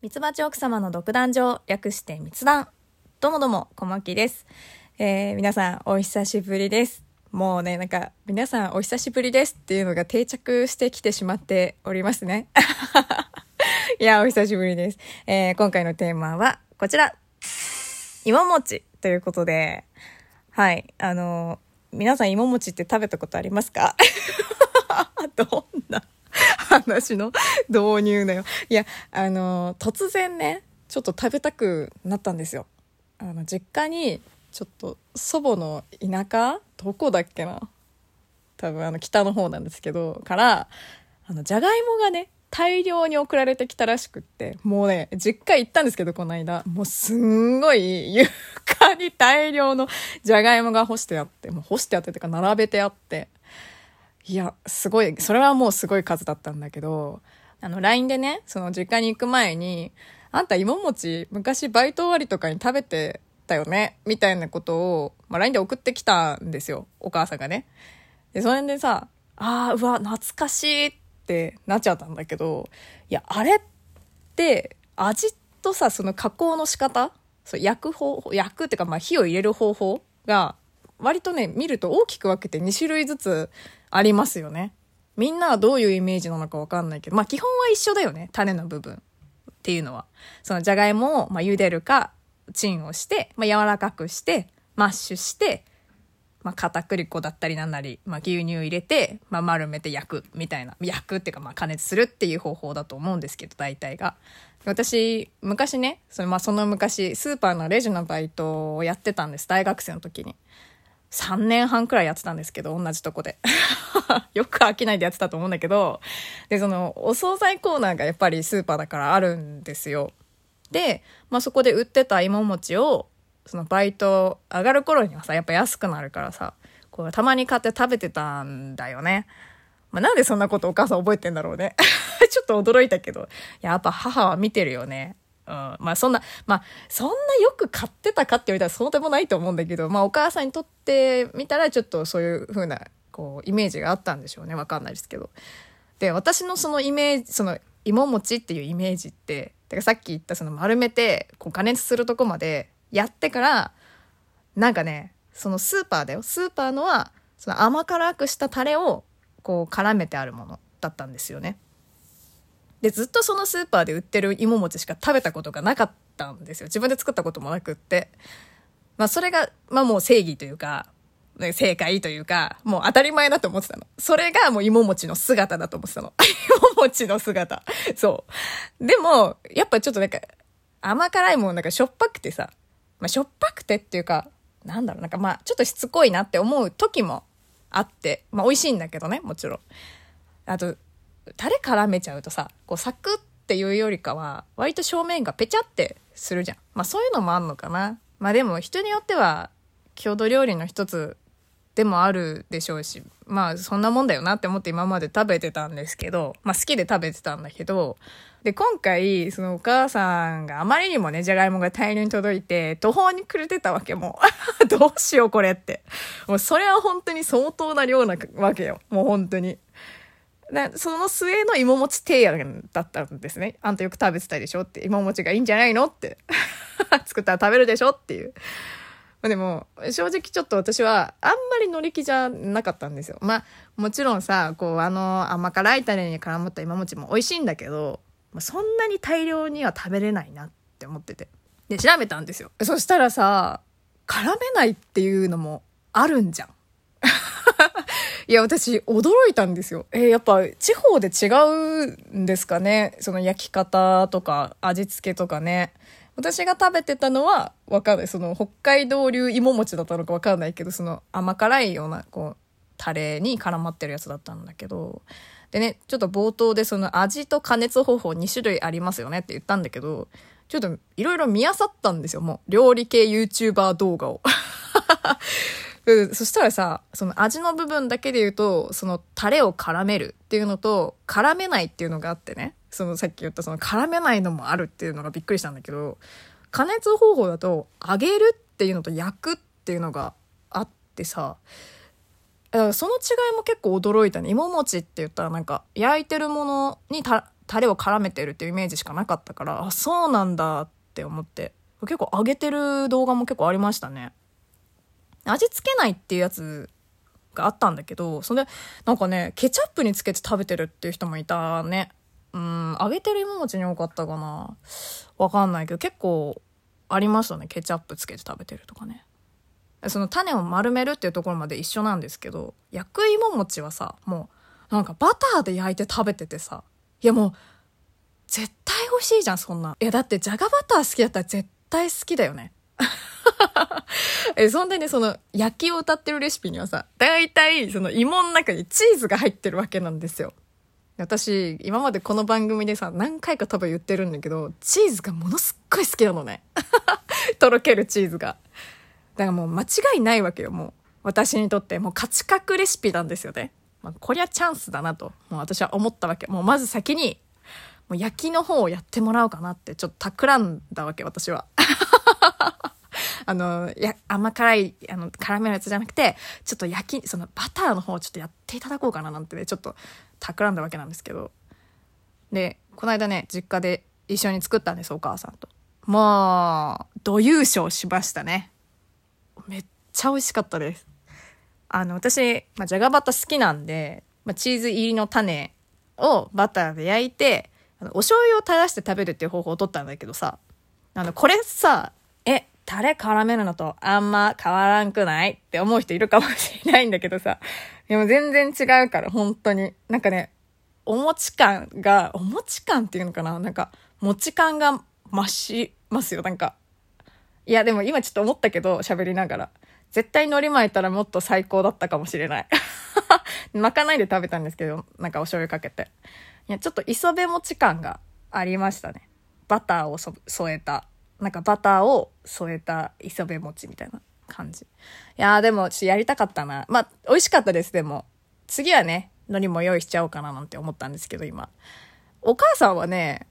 ミツバチ奥様の独壇場、略して密談。どうもどうも、小牧です。えー、皆さん、お久しぶりです。もうね、なんか、皆さん、お久しぶりですっていうのが定着してきてしまっておりますね。いや、お久しぶりです。えー、今回のテーマは、こちら。芋餅ということで、はい、あの皆さん芋餅って食べたことありますか？どんな 話の導入だよ。いや、あの、突然ね、ちょっと食べたくなったんですよ。あの、実家に、ちょっと祖母の田舎？どこだっけな？多分あの北の方なんですけど、から、あの、じゃがいもがね、大量に送られてきたらしくって、もうね、実家行ったんですけど、この間。もうすんごい床に大量のじゃがいもが干してあって、もう干してあっててか並べてあって、いや、すごい、それはもうすごい数だったんだけど、あの、LINE でね、その実家に行く前に、あんた芋餅昔バイト終わりとかに食べてたよねみたいなことを、まあ、LINE で送ってきたんですよ。お母さんがね。で、それでさ、ああ、うわ、懐かしいってなっちゃったんだけど、いや、あれって、味とさ、その加工の仕方そう焼く方法、焼くっていうか、まあ、火を入れる方法が、割とね、見ると大きく分けて2種類ずつありますよね。みんなはどういうイメージなのかわかんないけど、まあ基本は一緒だよね。種の部分っていうのは。そのじゃがいもを、まあ、茹でるか、チンをして、まあ、柔らかくして、マッシュして、まあ、片栗粉だったりなんなり、まあ、牛乳入れて、まあ、丸めて焼くみたいな。焼くっていうか、まあ、加熱するっていう方法だと思うんですけど、大体が。私、昔ね、その、まあ、その昔、スーパーのレジのバイトをやってたんです。大学生の時に。3年半くらいやってたんですけど、同じとこで。よく飽きないでやってたと思うんだけど、で、その、お惣菜コーナーがやっぱりスーパーだからあるんですよ。で、まあそこで売ってた芋餅を、そのバイト上がる頃にはさ、やっぱ安くなるからさ、こうたまに買って食べてたんだよね。まあなんでそんなことお母さん覚えてんだろうね。ちょっと驚いたけど、やっぱ母は見てるよね。うん、まあそんな、まあそんなよく買ってたかって言われたらそうでもないと思うんだけど、まあお母さんにとってみたらちょっとそういう風な、こう、イメージがあったんでしょうね。わかんないですけど。で、私のそのイメージ、その芋餅っていうイメージって、てかさっき言ったその丸めて、こう加熱するとこまでやってから、なんかね、そのスーパーだよ。スーパーのは、その甘辛くしたタレをこう絡めてあるものだったんですよね。で、ずっとそのスーパーで売ってる芋餅しか食べたことがなかったんですよ。自分で作ったこともなくって。まあそれが、まあもう正義というか、正解というか、もう当たり前だと思ってたの。それがもう芋餅の姿だと思ってたの。芋餅の姿。そう。でも、やっぱちょっとなんか、甘辛いもんなんかしょっぱくてさ、まあしょっぱくてっていうか、なんだろう、なんかまあちょっとしつこいなって思う時もあって、まあ美味しいんだけどね、もちろん。あと、タレ絡めちゃうとさ、こうサクっていうよりかは、割と正面がペチャってするじゃん。まあそういうのもあんのかな。まあでも人によっては、郷土料理の一つでもあるでしょうし、まあそんなもんだよなって思って今まで食べてたんですけど、まあ好きで食べてたんだけど、で、今回、そのお母さんがあまりにもね、じゃがいもが大量に届いて、途方に暮れてたわけもう。どうしようこれって。もうそれは本当に相当な量なわけよ。もう本当に。その末の芋餅提案だったんですね。あんたよく食べてたでしょって、芋餅がいいんじゃないのって。作ったら食べるでしょっていう。でも、正直ちょっと私は、あんまり乗り気じゃなかったんですよ。まあ、もちろんさ、こう、あの、甘辛いタレに絡まった芋餅も美味しいんだけど、そんなに大量には食べれないなって思ってて。で、調べたんですよ。そしたらさ、絡めないっていうのもあるんじゃん。いや、私、驚いたんですよ。えー、やっぱ、地方で違うんですかね？その焼き方とか、味付けとかね。私が食べてたのは、わかんない。その、北海道流芋餅だったのかわかんないけど、その、甘辛いような、こう、タレに絡まってるやつだったんだけど、でね、ちょっと冒頭でその味と加熱方法2種類ありますよねって言ったんだけど、ちょっといろいろ見漁ったんですよ、もう。料理系 YouTuber 動画を。そしたらさ、その味の部分だけで言うと、そのタレを絡めるっていうのと、絡めないっていうのがあってね、そのさっき言ったその絡めないのもあるっていうのがびっくりしたんだけど、加熱方法だと揚げるっていうのと焼くっていうのがあってさ、その違いも結構驚いたね。芋餅って言ったらなんか焼いてるものにタレを絡めてるっていうイメージしかなかったからあそうなんだって思って。結構揚げてる動画も結構ありましたね。味付けないっていうやつがあったんだけどそれなんかねケチャップにつけて食べてるっていう人もいたね。うん揚げてる芋餅に多かったかな。わかんないけど結構ありましたねケチャップつけて食べてるとかね。その種を丸めるっていうところまで一緒なんですけど焼く芋餅はさもうなんかバターで焼いて食べててさいやもう絶対美味しいじゃんそんな。いやだってじゃがバター好きだったら絶対好きだよね。えそんでねその焼きを歌ってるレシピにはさ大体その芋の中にチーズが入ってるわけなんですよ。私今までこの番組でさ何回か多分言ってるんだけどチーズがものすっごい好きなのね。とろけるチーズが。だからもう間違いないわけよもう。私にとってもう価値格レシピなんですよね、まあ、こりゃチャンスだなともう私は思ったわけ。もうまず先にもう焼きの方をやってもらおうかなってちょっと企んだわけ私は。あの、や、甘辛い、あの、絡めるやつじゃなくて、ちょっと焼き、そのバターの方をちょっとやっていただこうかななんてね、ちょっと企んだわけなんですけど。で、この間ね、実家で一緒に作ったんです、お母さんと。もう、土優勝しましたね。めっちゃ美味しかったです。あの、私、まあ、じゃがバター好きなんで、まあ、チーズ入りの種をバターで焼いて、あのお醤油を垂らして食べるっていう方法を取ったんだけどさ、あの、これさ、え、タレ絡めるのとあんま変わらんくないって思う人いるかもしれないんだけどさ。でも全然違うから、本当に。なんかね、お餅感が、お餅感っていうのかな？なんか、餅感が増しますよ、なんか。いや、でも今ちょっと思ったけど、喋りながら。絶対海苔巻いたらもっと最高だったかもしれない。巻かないで食べたんですけど、なんかお醤油かけて。いや、ちょっと磯辺餅感がありましたね。バターを添えたなんかバターを添えた磯辺餅みたいな感じ。いやーでも、ちょっとやりたかったな。まあ、美味しかったです、でも。次はね、海苔も用意しちゃおうかななんて思ったんですけど、今。お母さんはね、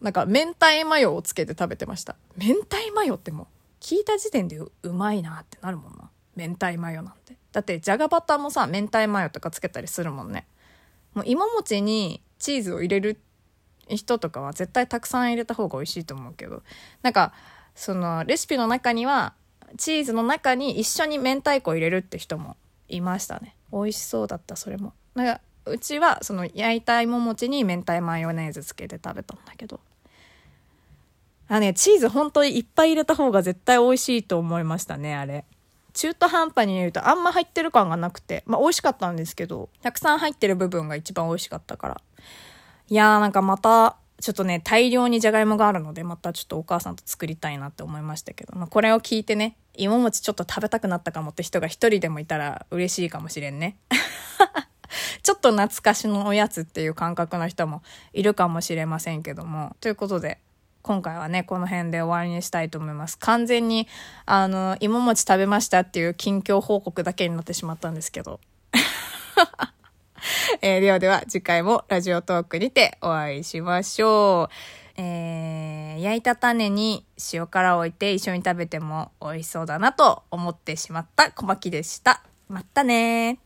なんか明太マヨをつけて食べてました。明太マヨってもう、聞いた時点でうまいなってなるもんな。明太マヨなんて。だって、じゃがバターもさ、明太マヨとかつけたりするもんね。もう芋餅にチーズを入れる人とかは絶対たくさん入れた方が美味しいと思うけど。なんかそのレシピの中にはチーズの中に一緒に明太子を入れるって人もいましたね。美味しそうだったそれも。なんかうちはその焼いた芋餅に明太マヨネーズつけて食べたんだけど。あねチーズ本当にいっぱい入れた方が絶対美味しいと思いましたねあれ。中途半端に入れるとあんま入ってる感がなくてまあ美味しかったんですけどたくさん入ってる部分が一番美味しかったから。いやーなんかまた、ちょっとね、大量にじゃがいもがあるので、またちょっとお母さんと作りたいなって思いましたけど、まあ、これを聞いてね、芋餅ちょっと食べたくなったかもって人が一人でもいたら嬉しいかもしれんね。ちょっと懐かしのおやつっていう感覚の人もいるかもしれませんけども。ということで、今回はね、この辺で終わりにしたいと思います。完全に、あの、芋餅食べましたっていう近況報告だけになってしまったんですけど。えー、ではでは次回もラジオトークにてお会いしましょう。えー、焼いた種に塩辛を置いて一緒に食べても美味しそうだなと思ってしまった小牧でした。またね